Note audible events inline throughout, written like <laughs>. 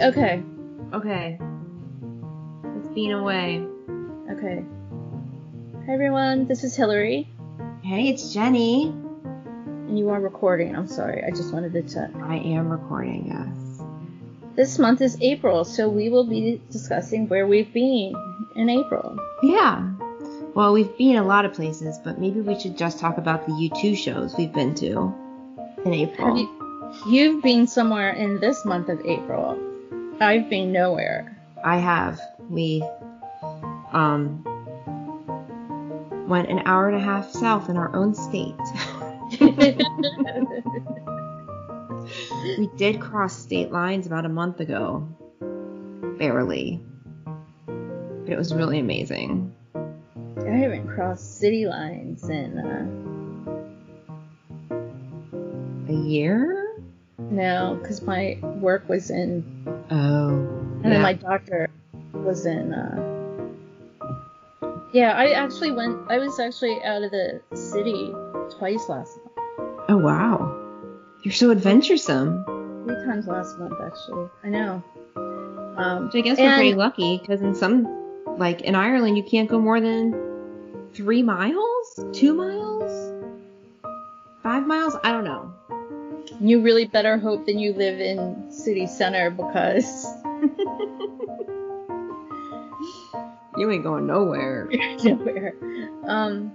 Okay. Okay. It's been away. Okay. Hi everyone, this is Hillary, Hey, it's Jenny. and you are recording. I'm sorry, I just wanted to check. I am recording, yes. This month is April, so we will be discussing where we've been in April. Yeah. Well, we've been a lot of places, but maybe we should just talk about the U2 shows we've been to in April. Have you, you've been somewhere in this month of April. I've been nowhere. I have. We um went an hour and a half south in our own state. <laughs> we did cross state lines about a month ago. Barely. But it was really amazing. I haven't crossed city lines in uh, A year? No, because my work was in, Oh. and then my doctor was in. Uh, yeah, I actually went. I was actually out of the city twice last month. Oh wow. You're so adventuresome. Three times last month, actually. I know. Um, Which I guess we're pretty lucky because in some, like in Ireland, you can't go more than three miles, two miles, five miles. I don't know. You really better hope that you live in city center because <laughs> You ain't going nowhere. <laughs> nowhere. Um,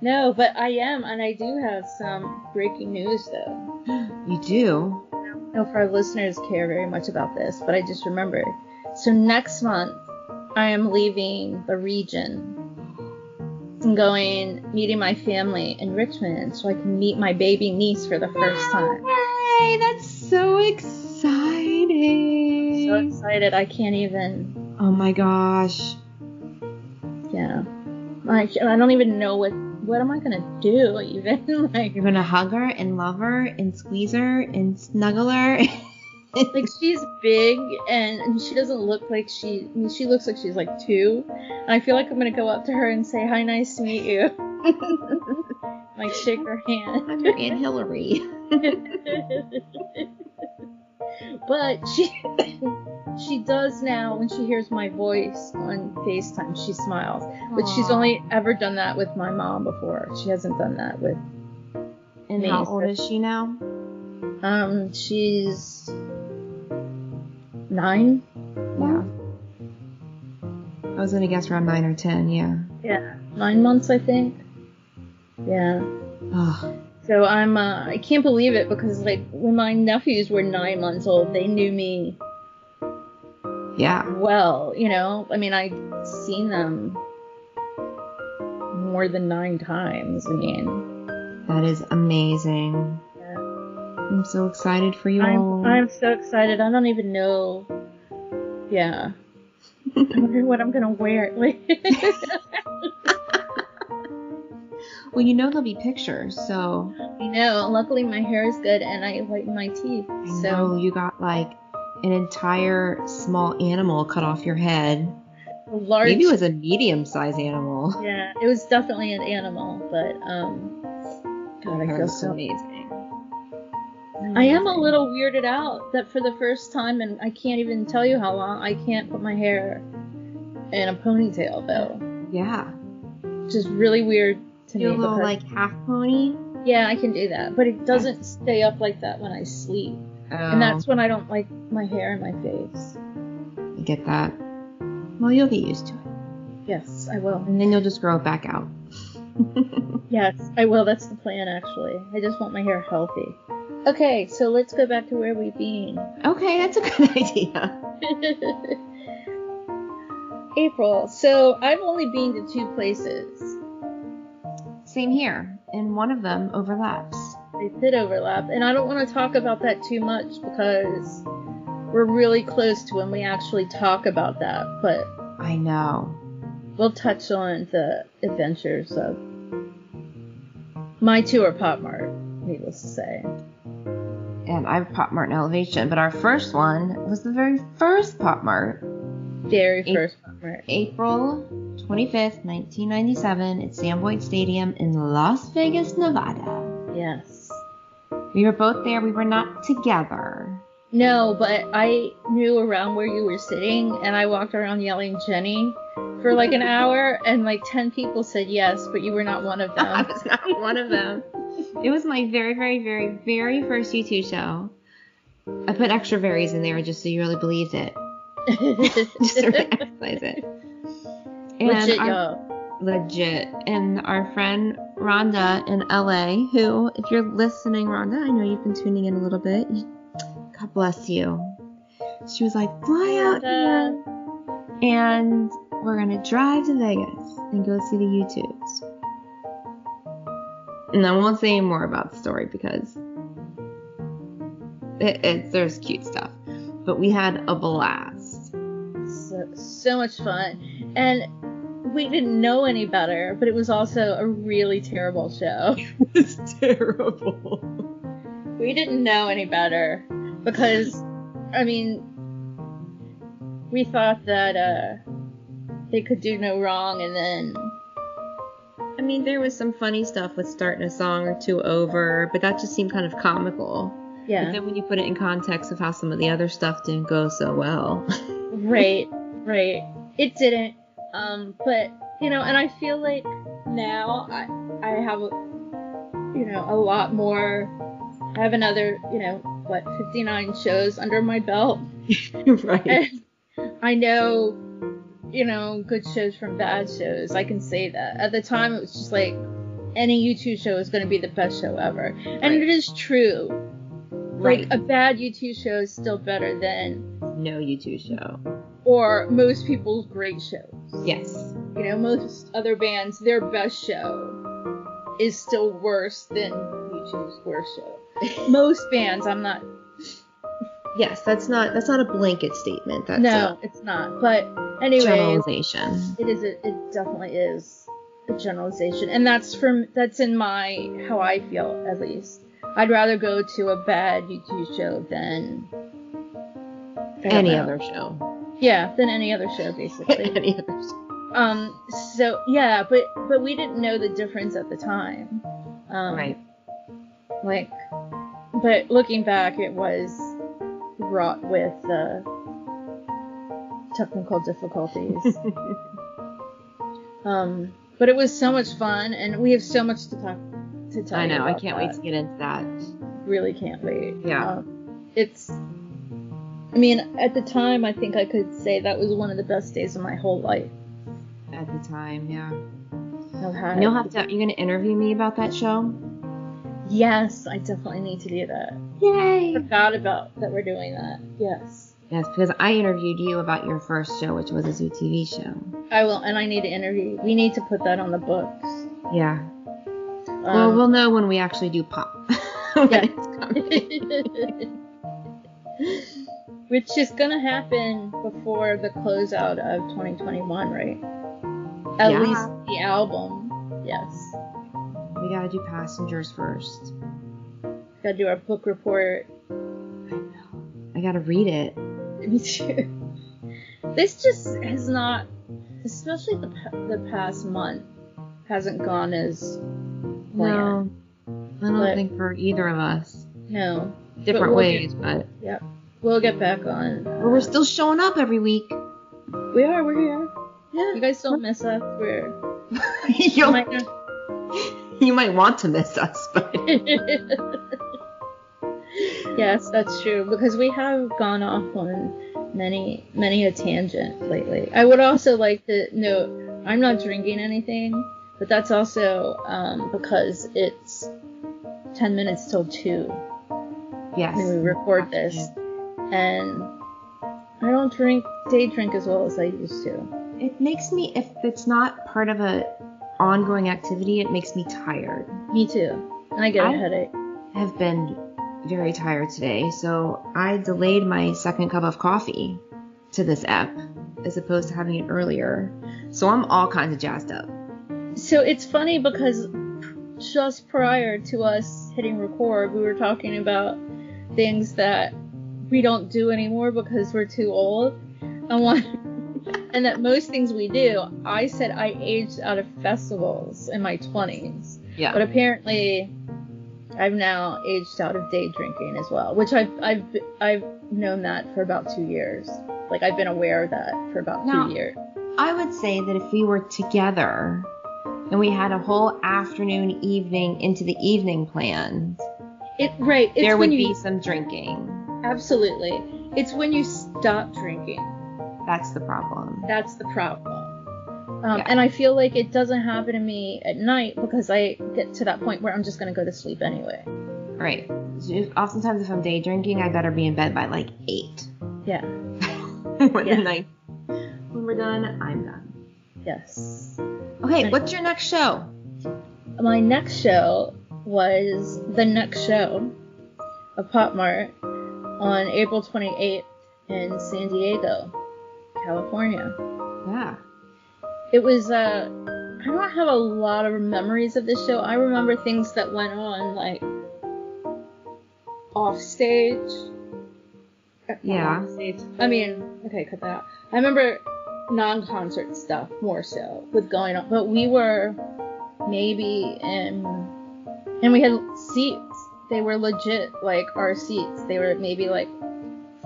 no, but I am, and I do have some breaking news though. You do. I don't know if our listeners care very much about this, but I just remembered. So next month, I am leaving the region. I'm going meeting my family in Richmond so I can meet my baby niece for the first time. Hey, that's so exciting. So excited, I can't even. oh my gosh. Yeah. Like I don't even know what what am I gonna do <laughs> even like You're gonna hug her and love her and squeeze her and snuggle her. <laughs> <laughs> like she's big and, and she doesn't look like she I mean, she looks like she's like two. And I feel like I'm gonna go up to her and say hi nice to meet you. <laughs> Like shake her hand. I'm your Aunt Hillary. <laughs> but she <coughs> she does now when she hears my voice on FaceTime she smiles. But she's only ever done that with my mom before. She hasn't done that with And me, how old is she now? Um, she's nine. Yeah. I was gonna guess around nine or ten. Yeah. Yeah, nine months, I think. Yeah. Oh, So I'm, uh, I can't believe it because like when my nephews were nine months old, they knew me yeah. well. You know, I mean, I'd seen them more than nine times. I mean, That is amazing. I'm so excited for you all. I'm, I'm so excited. I don't even know. Yeah. I wonder what I'm gonna wear. <laughs> well, you know there'll be pictures, so I know. Luckily, my hair is good, and I whiten my teeth. I so know you got like an entire small animal cut off your head. large. Maybe it was a medium-sized animal. Yeah, it was definitely an animal, but um, God, I feel so. amazing. I am a mm. little weirded out that for the first time, and I can't even tell you how long, I can't put my hair in a ponytail though, Yeah. which is really weird to Do a me. little like half pony. yeah, I can do that, but it doesn't stay up like that when I sleep, and that's oh. when I don't like my hair in my face. I get that. Well, you'll get used to it, Yes, I will. and then you'll just grow it back out. <laughs> Yes, I will. That's the plan, actually. I just want my hair healthy. Okay, so let's go back to where we've been. okay, that's a good <laughs> idea. <laughs> April. So I've only been to two places. Same here, and one of them overlaps. They did overlap, and I don't want to talk about that too much because we're really close to when we actually talk about that. But I know. we'll touch on the adventures of my two are Pop Mart, needless to say. And I've Pop Mart in Elevation, but our first one was the very first Pop Mart, Very Eight- first Pop Mart. April 25th, 1997, at Sam Boyd Stadium in Las Vegas, Nevada. Yes. We were both there. We were not together. No, but I knew around where you were sitting, and I walked around yelling Jenny for like an <laughs> hour, and like 10 people said yes, but you were not one of <laughs> them. I was not one of them. It was my very, very, very, very first U2 show. I put extra varies in there just so you really believed it. <laughs> just to really emphasize it. And Legit, our- yo. legit. And our friend Rhonda in LA, who, if you're listening, Rhonda, I know you've been tuning in a little bit. God bless you. She was like, fly out here, and we're gonna drive to Vegas and go see the U2s. And I won't say any more about the story because it, it, there's cute stuff. But we had a blast. So, so much fun. And we didn't know any better, but it was also a really terrible show. <laughs> It was terrible. We didn't know any better because, I mean, we thought that uh, they could do no wrong, and then I mean, there was some funny stuff with starting a song or two over, but that just seemed kind of comical. But yeah, then when you put it in context of how some of the other stuff didn't go so well. <laughs> right, right. It didn't. Um, but you know, and I feel like now I I have you know a lot more. I have another you know what 59 shows under my belt. <laughs> right. And <laughs> I know, you know, good shows from bad shows. I can say that. At the time, it was just like any U2 show is going to be the best show ever, and Right. it is true. Right. Like a bad U2 show is still better than, no U2 show. or most people's great shows. Yes. You know, most other bands, their best show is still worse than U2's worst show. <laughs> most bands, I'm not. Yes, that's not that's not a blanket statement. That's no, it's not. But a anyway, generalization. It is. A, it definitely is a generalization, and that's from that's in my how I feel at least. I'd rather go to a bad U2 show than Any know. other show. Yeah, than any other show basically. <laughs> Any other show. um. So yeah, but but we didn't know the difference at the time. Um, Right. Like, but looking back, it was wrought with uh, technical difficulties. <laughs> Um, but it was so much fun, and we have so much to talk to tell I know. I can't wait to get into that. Really can't wait. Yeah. Um, it's. I mean, at the time, I think I could say that was one of the best days of my whole life. At the time, yeah. And you'll have to. You're gonna interview me about that show. Yes, I definitely need to do that. Yay! Forgot about that we're doing that. Yes, Yes, because I interviewed you about your first show, which was a Zoo TV show. I will, and I need to interview. We need to put that on the books. Yeah. well, Um, we'll know when we actually do pop. <laughs> Yeah. <laughs> Which is gonna happen before the closeout of 2021, right? At Yeah. least the album. Yes. we gotta do passengers first. Gotta do our book report. I know. I gotta read it. <laughs> Me too. This just has not, especially the the past month, hasn't gone as planned. No, I don't But- think for either of us. No. Different we'll ways, but Yep. We'll get back on. but we're still showing up every week. We are. We're here. Yeah. You guys don't miss us. We're. <laughs> you, might not- <laughs> you might want to miss us, but yes, that's true because we have gone off on many many a tangent lately. I would also like to note I'm not drinking anything, but that's also um, because it's 10 minutes till 2 yes. when we record this, and I don't drink day drink as well as I used to. It makes me if it's not part of a ongoing activity, it makes me tired. Me too, and I get a I- headache. I have been very tired today, so I delayed my second cup of coffee to this app as opposed to having it earlier. So I'm all kinds of jazzed up. So it's funny because just prior to us hitting record, we were talking about things that we don't do anymore because we're too old. And one, <laughs> and that most things we do, I said I aged out of festivals in my 20s. Yeah. But apparently, I've now aged out of day drinking as well, which I've I've I've known that for about two years. Like I've been aware of that for about Now- two years. I would say that if we were together and we had a whole afternoon, evening into the evening planned, It right. It's there would you be some drinking. absolutely. It's when you stop drinking. That's the problem. That's the problem. Um, Yeah. And I feel like it doesn't happen to me at night because I get to that point where I'm just gonna go to sleep anyway. Right. Oftentimes, if I'm day drinking, I better be in bed by like eight. Yeah. <laughs> when Yeah. the night, when we're done, I'm done. Yes. Okay, Nice. what's your next show? My next show was the next show of Pop Mart on April 28th in San Diego, California. Yeah. It was uh I don't have a lot of memories of this show. I remember things that went on like off stage. Yeah. off stage. I mean, okay, cut that out. I remember non-concert stuff more so with going on, but we were maybe in and we had seats. They were legit like our seats. They were maybe like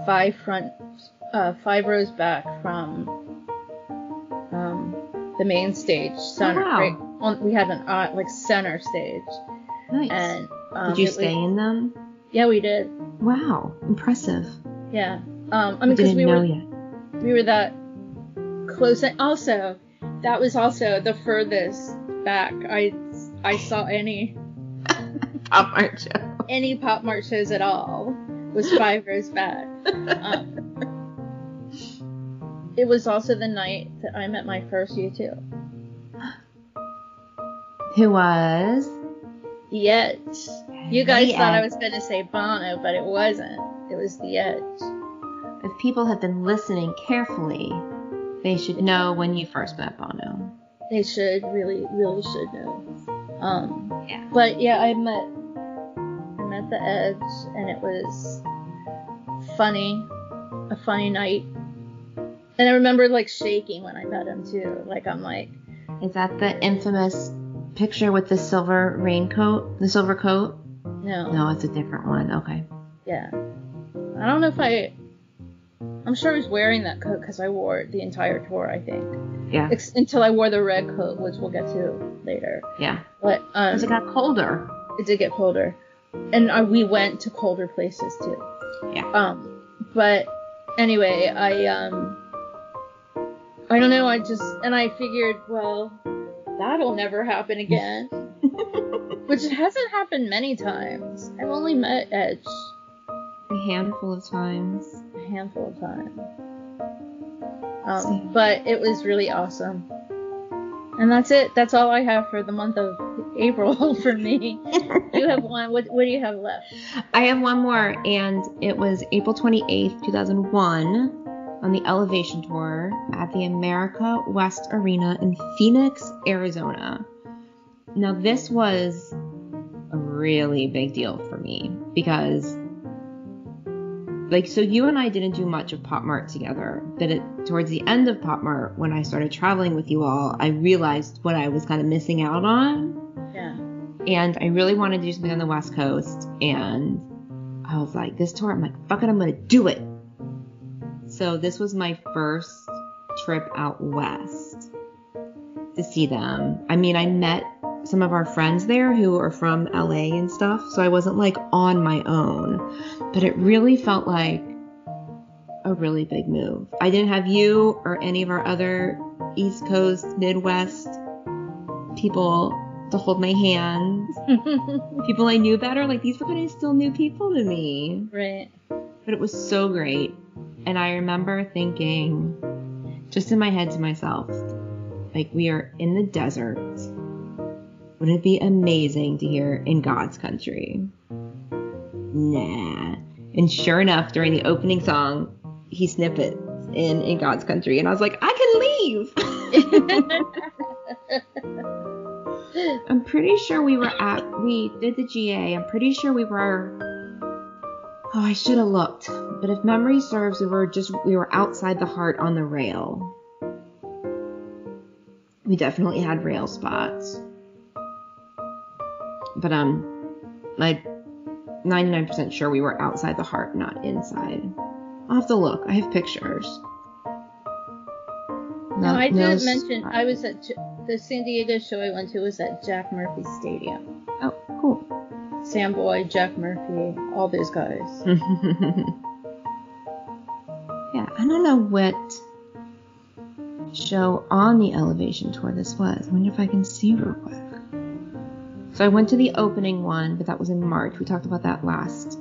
five front uh five rows back from the main stage center wow. right on, we had an uh, like center stage Nice. and um, Did you it was- stay in them? yeah we did Wow, impressive. yeah um i mean because we were yet. we were that close and also that was also the furthest back i i saw any <laughs> Pop Mart show. any pop mart shows at all was five rows back <laughs> um, it was also the night that i met my first u2 <gasps> Who was? yet you guys The thought i was going to say bono but it wasn't. It was the edge If people have been listening carefully, they should know when you first met Bono. they should really really should know. Um Yeah. but yeah i met i met the edge and it was funny. A funny night and i remember like shaking when i met him too like i'm like Is that the infamous picture with the silver raincoat, the silver coat? no No, it's a different one. Okay. yeah i don't know if i i'm sure i was wearing that coat because i wore it the entire tour i think Yeah. Ex- until i wore the red coat which we'll get to later Yeah. but um it got colder. it did get colder and uh, we went to colder places too Yeah. um but anyway i um i don't know i just and i figured well that'll never happen again. <laughs> Which hasn't happened many times. I've only met edge. A handful of times. a handful of times. Um but it was really awesome. And that's it. That's all i have for the month of april <laughs> for me. <laughs> You have one what, what do you have left? I have one more, and it was April 28th, 2001, on the Elevation Tour at the America West Arena in Phoenix, Arizona. Now, this was a really big deal for me because, like, so you and I didn't do much of Pop Mart together, but it, towards the end of Pop Mart, when I started traveling with you all, I realized what I was kind of missing out on yeah and I really wanted to do something on the West Coast, and I was like, this tour, I'm like, fuck it, I'm gonna do it. So this was my first trip out west to see them. I mean, I met some of our friends there who are from LA and stuff, so I wasn't like on my own, but it really felt like a really big move. I didn't have you or any of our other East Coast, Midwest people to hold my hand <laughs> people I knew better. Like these were kind of still new people to me. right But it was so great. And I remember thinking, just in my head to myself, like we are in the desert. Wouldn't it be amazing to hear in God's country? Nah. And sure enough, during the opening song, he snippets in in God's country, and I was like, I can leave. <laughs> I'm pretty sure we were at we did the GA. I'm pretty sure we were Oh, I should have looked. But if memory serves, we were just we were outside the heart on the rail. We definitely had rail spots. But um like 99% sure we were outside the heart, not inside. I'll have to look. I have pictures. No, I didn't mention I was at the San Diego show I went to was at Jack Murphy Stadium. Oh, cool. Sam Boyd, Jack Murphy, all those guys. <laughs> I don't know what show on the Elevation tour this was. I wonder if I can see real quick. So I went to the opening one, but that was in March. We talked about that last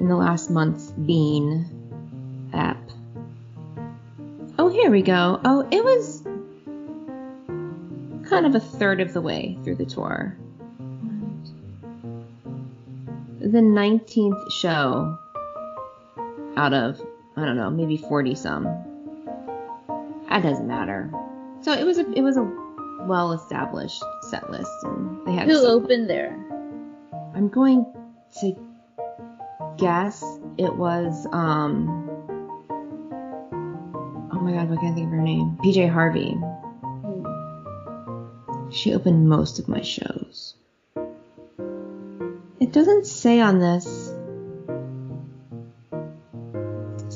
in the last month's Bean app. Oh, here we go. Oh, it was kind of a third of the way through the tour. The 19th show out of, I don't know, maybe 40 some. That doesn't matter. So it was a it was a well established set list and they had Who opened there? I'm going to guess it was um oh my god, I can't think of her name. PJ Harvey. She opened most of my shows. It doesn't say on this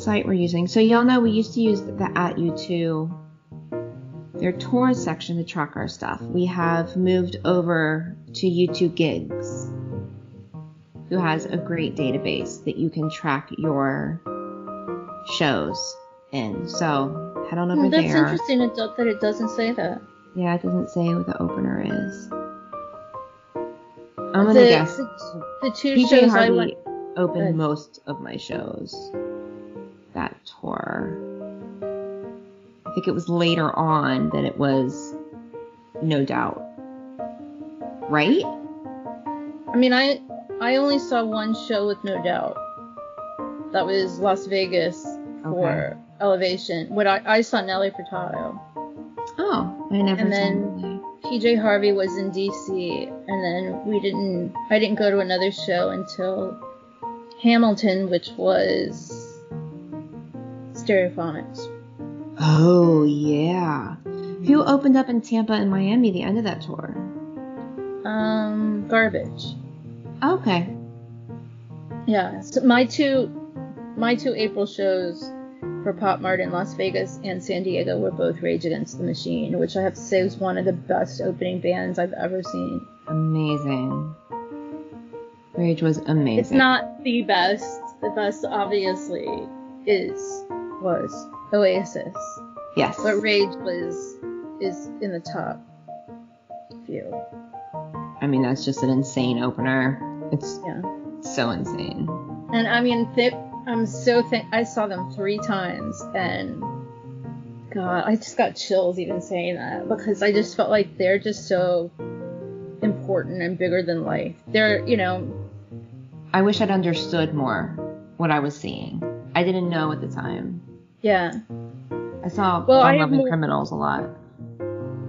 site we're using. So y'all know we used to use the at U2 their tour section to track our stuff. We have moved over to U2 Gigs, who has a great database that you can track your shows in. So head on oh, over well, that's there. That's interesting that it doesn't say that. Yeah, it doesn't say who the opener is. I'm gonna the, guess. The, the two PJ shows Harvey I went. opened most of my shows that tour. I think it was later on that it was no doubt. Right? I mean, I I only saw one show with no doubt. That was Las Vegas for okay. Elevation. What I, I saw Nelly Furtado. Oh, I never. And then PJ Harvey was in DC, and then we didn't. I didn't go to another show until Hamilton, which was Stereophonics. Oh yeah. Who opened up in Tampa and Miami the end of that tour? Um, Garbage. Okay. Yeah. So my two, my two April shows for Pop Mart in Las Vegas and San Diego were both Rage Against the Machine, which I have to say was one of the best opening bands I've ever seen. Amazing. Rage was amazing. It's not the best. The best, obviously, is was Oasis. Yes. But Rage was is in the top few. I mean, that's just an insane opener. It's yeah. so insane. And I mean, they, I'm so. I saw them three times, and God, I just got chills even saying that because I just felt like they're just so important and bigger than life. They're, you know. I wish I'd understood more what I was seeing. I didn't know at the time. Yeah. I saw well, I Loving more... Criminals a lot.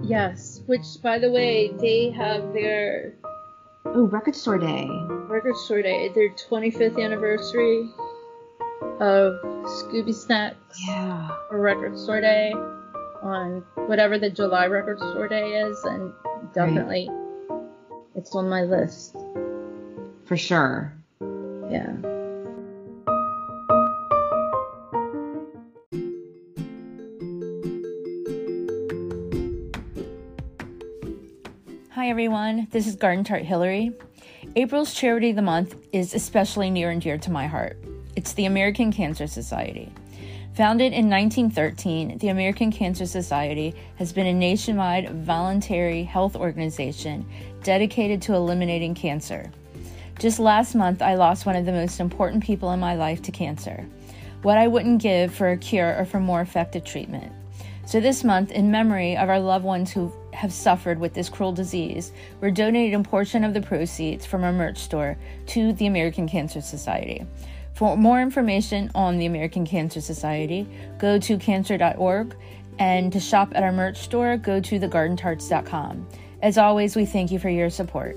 Yes, which by the way, they have their Oh, Record Store Day. Record Store Day, their 25th anniversary of Scooby Snacks. Yeah. For Record Store Day on whatever the July Record Store Day is, and definitely right. it's on my list. For sure. Yeah. Hi everyone, this is Garden Tart Hillary. April's Charity of the Month is especially near and dear to my heart. It's the American Cancer Society. Founded in 1913, the American Cancer Society has been a nationwide voluntary health organization dedicated to eliminating cancer. Just last month, I lost one of the most important people in my life to cancer. What I wouldn't give for a cure or for more effective treatment. So, this month, in memory of our loved ones who have suffered with this cruel disease, we're donating a portion of the proceeds from our merch store to the American Cancer Society. For more information on the American Cancer Society, go to cancer.org, and to shop at our merch store, go to thegardentarts.com. As always, we thank you for your support.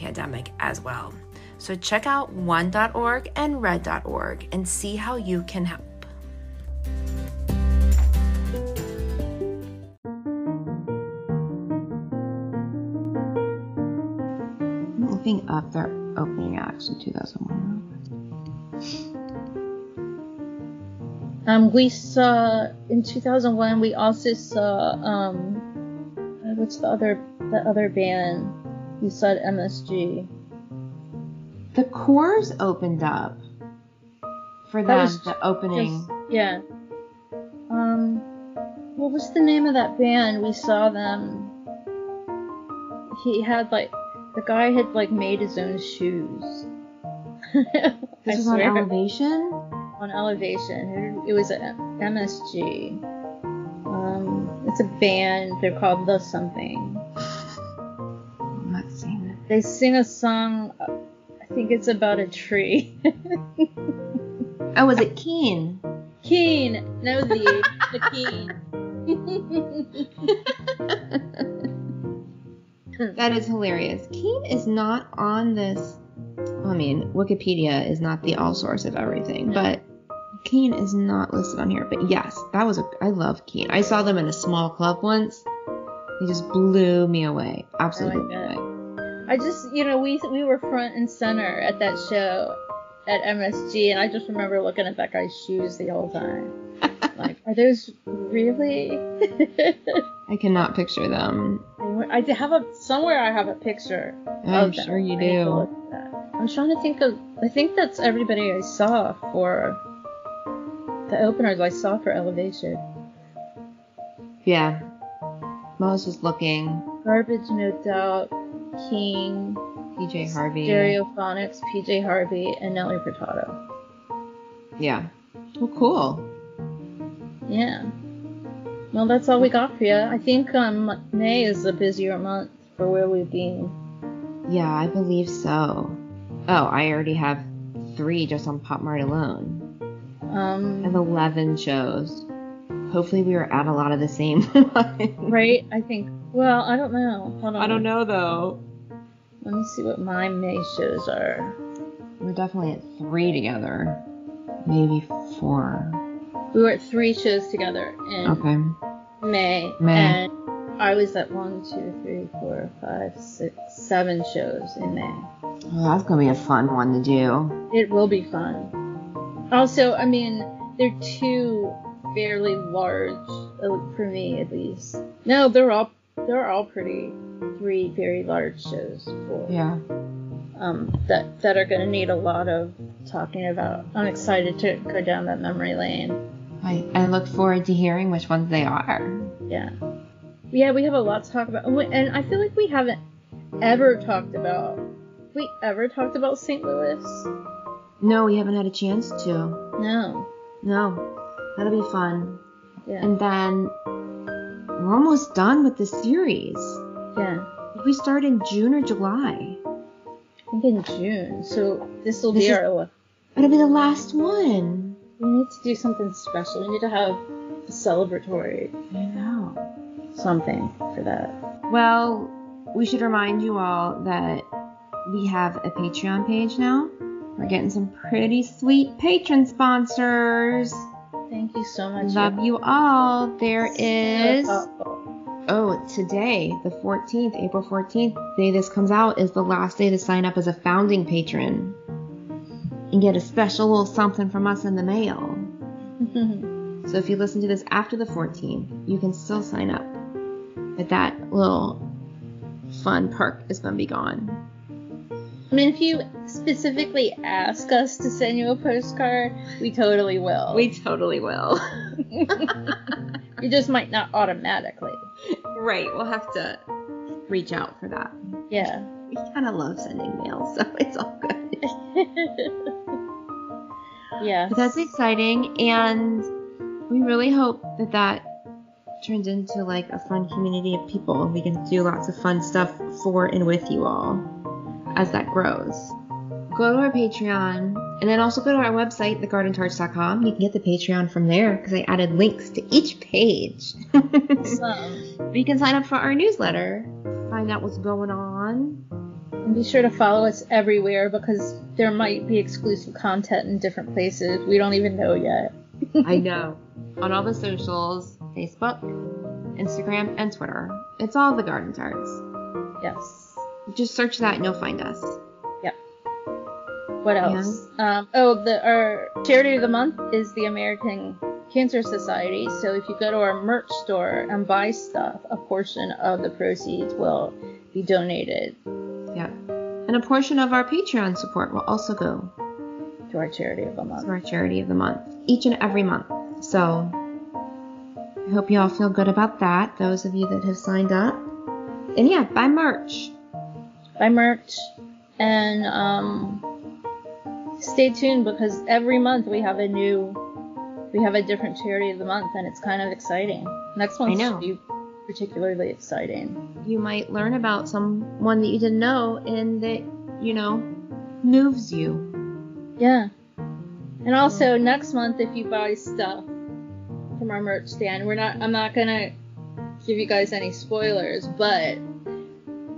pandemic as well. So check out one.org and red.org and see how you can help. Looking up their opening acts in 2001. Um, we saw in 2001. We also saw um, what's the other the other band? We said MSG. The Corrs opened up for them. The opening. Just, yeah. Um, what was the name of that band? We saw them. He had like the guy had like made his own shoes. <laughs> this was on Elevation. On Elevation, it was MSG. Um, it's a band. They're called The Something. They sing a song I think it's about a tree. oh, was it Keane? Keane. No, the the Keane. that is hilarious. Keane is not on this. I mean, Wikipedia is not the all source of everything, but Keane is not listed on here. But yes, that was a. I love Keane. I saw them in a small club once. He just blew me away. Absolutely oh blew me away. I just, you know, we we were front and center at that show at MSG, and I just remember looking at that guy's shoes the whole time. <laughs> like, are those really? I cannot picture them. I have a somewhere. I have a picture. I'm sure you do. I'm trying to think of. I think that's everybody I saw for the openers I saw for Elevation. Yeah. I was just looking. Garbage, no doubt. Keane, PJ Harvey, Stereophonics, PJ Harvey, and Nelly Furtado. Yeah. Well, cool. Yeah. Well, that's all we got for you. I think um, May is a busier month for where we've been. Yeah, I believe so. Oh, I already have three just on Pop Mart alone. Um, I have 11 shows. Hopefully, we were at a lot of the same. <laughs> right? I think well, I don't know. Hold on. I don't know though. Let me see what my May shows are. We're definitely at three together. Maybe four. We were at three shows together in okay. May. May. And I was at one, two, three, four, five, six, seven shows in May. Oh, that's gonna be a fun one to do. It will be fun. Also, I mean, they're two fairly large, uh, for me at least. No, they're all they're all pretty three very large shows for yeah um that that are going to need a lot of talking about. I'm excited to go down that memory lane. I I look forward to hearing which ones they are. Yeah. Yeah, we have a lot to talk about, and I feel like we haven't ever talked about. We ever talked about St. Louis? No, we haven't had a chance to. No. No. That'll be fun. Yeah. And then we're almost done with the series. Yeah. We start in June or July. I think in June. So this will be is, our. It'll be the last one. We need to do something special. We need to have a celebratory. I know. Something for that. Well, we should remind you all that we have a Patreon page now. We're getting some pretty sweet patron sponsors. Thank you so much. Love you all. There is. Oh, today, the 14th, April 14th, day this comes out, is the last day to sign up as a founding patron and get a special little something from us in the mail. <laughs> so if you listen to this after the 14th, you can still sign up. But that little fun perk is going to be gone. I mean, if you specifically ask us to send you a postcard, we totally will. We totally will. <laughs> you just might not automatically. Right. We'll have to reach out for that. Yeah. We kind of love sending mail, so <laughs> it's all good. <laughs> Yeah. But that's exciting, and we really hope that that turns into like a fun community of people, and we can do lots of fun stuff for and with you all as that grows. Go to our Patreon, and then also go to our website, thegardentarts.com. You can get the Patreon from there because I added links to each page. Awesome. <laughs> you can sign up for our newsletter, find out what's going on. And be sure to follow us everywhere because there might be exclusive content in different places. We don't even know yet. <laughs> I know. On all the socials, Facebook, Instagram, and Twitter. It's all the Garden Tarts. Yes. Just search that and you'll find us. What else? Um, oh, the our charity of the month is the American Cancer Society. So if you go to our merch store and buy stuff, a portion of the proceeds will be donated Yeah. And a portion of our Patreon support will also go to our charity of the month. to our charity of the month, each and every month. So I hope you all feel good about that, those of you that have signed up. And yeah, buy merch. Buy merch and um, stay tuned because every month we have a new, we have a different charity of the month, and it's kind of exciting. Next one should be particularly exciting. You might learn about someone that you didn't know and that, you know, moves you. Yeah. And also next month, if you buy stuff from our merch stand, we're not. I'm not gonna give you guys any spoilers, but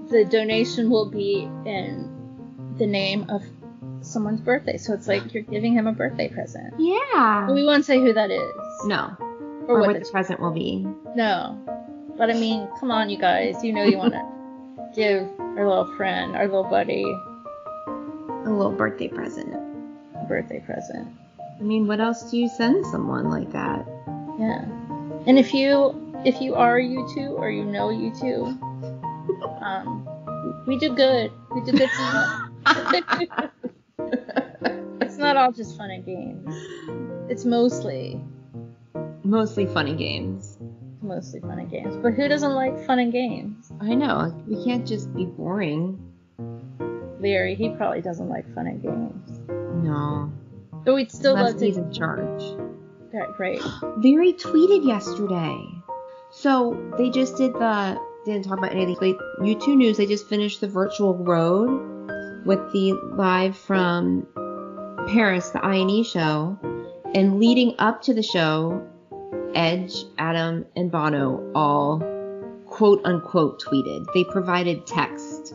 the donation will be in the name of someone's birthday. So it's like you're giving him a birthday present. Yeah. But we won't say who that is No. or, Or what. what the present will be. no. But I mean, come on, you guys. You know you want to <laughs> give our little friend, our little buddy, A little birthday present. a birthday present. I mean, what else do you send someone like that? Yeah. And if you if you are you two or you know you two, <laughs> um, we do good. We do good for you. It's <laughs> not all just fun and games. It's mostly Mostly funny games. mostly fun and games. But who doesn't like fun and games? I know. We can't just be boring. Larry, he probably doesn't like fun and games. No. But we'd still Unless love to. he's in charge. Right, right. <gasps> Larry tweeted yesterday. So they just did the didn't talk about anything. They U2 News. They just finished the virtual road with the live from Paris, the I&E show, and leading up to the show, Edge, Adam, and Bono all quote unquote tweeted. They provided text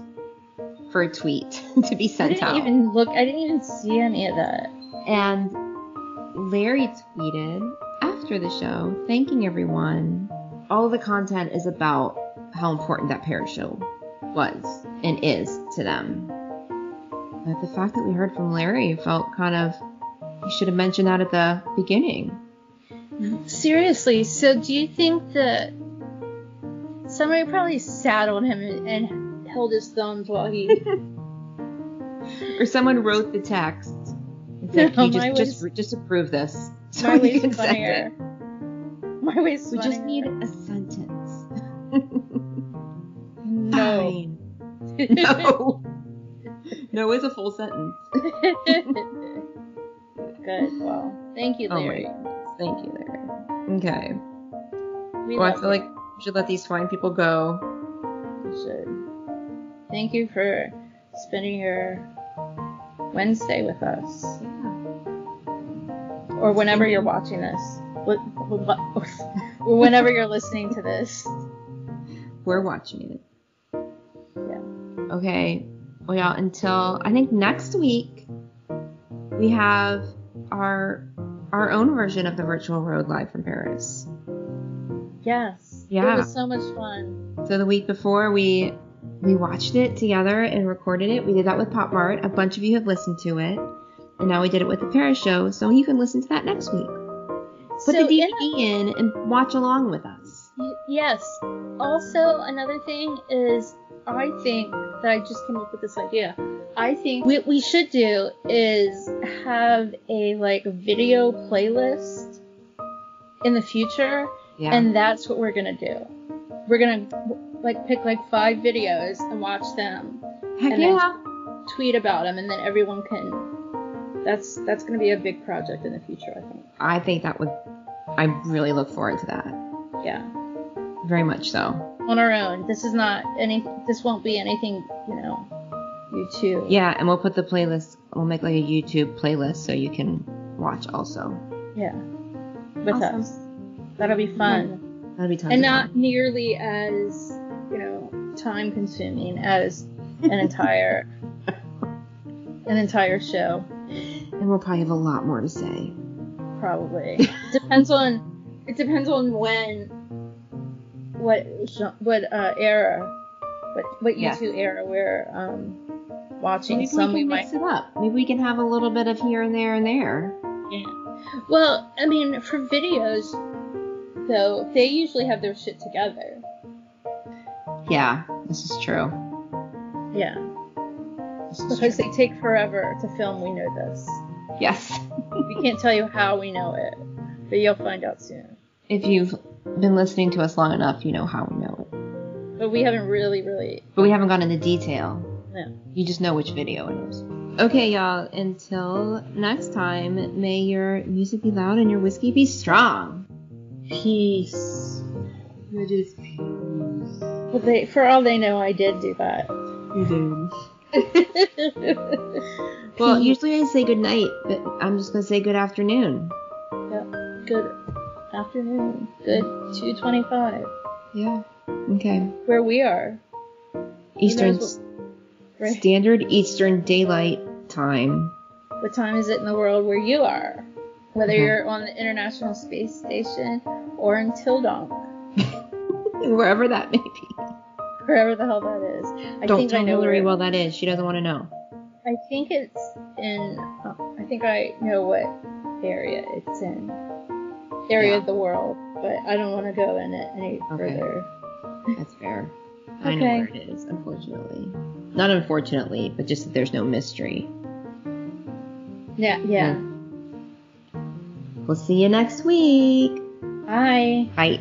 for a tweet <laughs> to be sent out. I didn't out. even look. I didn't even see any of that. And Larry tweeted after the show, thanking everyone. All the content is about how important that Paris show was and is to them. But the fact that we heard from Larry felt kind of. You should have mentioned that at the beginning. Seriously, so do you think that somebody probably sat on him and, and held his thumbs while he <laughs> Or someone wrote the text and said, No, "Can you <laughs> my just, just, just approve this. So my <laughs> we way's funnier. My way's We just need a sentence. no. Fine. No. No is a full sentence. <laughs> Good. Well, thank you, Oh Larry. goodness. Thank you, Larry. Okay. we Well, I feel you. like we should let these fine people go. You should. Thank you for spending your Wednesday with us, Yeah. or whenever you're watching this, Wh- wh- or whenever you're listening to this. We're watching it. Yeah. Okay. Oh, well, yeah, until I think next week we have our our own version of the virtual road live from Paris. Yes. Yeah. It was so much fun. So the week before we we watched it together and recorded it. We did that with Pop Mart. A bunch of you have listened to it. And now we did it with the Paris show, so you can listen to that next week. Put so the in DVD in and watch along with us. Y- Yes. Also, another thing is, I think that I just came up with this idea. I think what we should do is have a like video playlist in the future, Yeah. and that's what we're gonna do. We're gonna like pick like five videos and watch them, Heck and then- yeah. tweet about them, and then everyone can that's that's to be a big project in the future. I think. I think that would. I really look forward to that. Yeah. Very much so. On our own. This is not any. This won't be anything. You know. YouTube. Yeah, and we'll put the playlist. We'll make like a YouTube playlist so you can watch also. Yeah. With Awesome. us. That'll be fun. That'd be tons and not fun. nearly as you know time consuming as an entire <laughs> an entire show And we'll probably have a lot more to say. probably depends on it depends on when what what uh era what what Yes. YouTube era we're um watching Maybe some we we can might mix it up. Maybe we can have a little bit of here and there and there. yeah well I mean for videos though they usually have their shit together Yeah, this is true. yeah This because true. they take forever to film we know this Yes. <laughs> We can't tell you how we know it, but you'll find out soon. If you've been listening to us long enough, you know how we know it. But we haven't really, really. But we haven't gone into detail. No. You just know which video it is. Okay, y'all. Until next time, may your music be loud and your whiskey be strong. Peace. You just Well, they, for all they know, I did do that. You did. <laughs> Well, usually I say good night, but I'm just gonna say good afternoon. Yep. Good afternoon. Good 225. Yeah. Okay. Where we are. Eastern knows Right. Standard Eastern Daylight Time. What time is it in the world where you are? Whether you're on the International Space Station or in Tildon, <laughs> Wherever that may be. wherever the hell that is. I Don't think tell I know Hillary where. well that is. She doesn't want to know. I think it's in. Oh, I think I know what area it's in. Area Yeah. of the world, but I don't want to go in it any Okay. further. That's fair. <laughs> I know where it is, unfortunately. Not unfortunately, but just that there's no mystery. Yeah, yeah. We'll see you next week. Bye. Bye.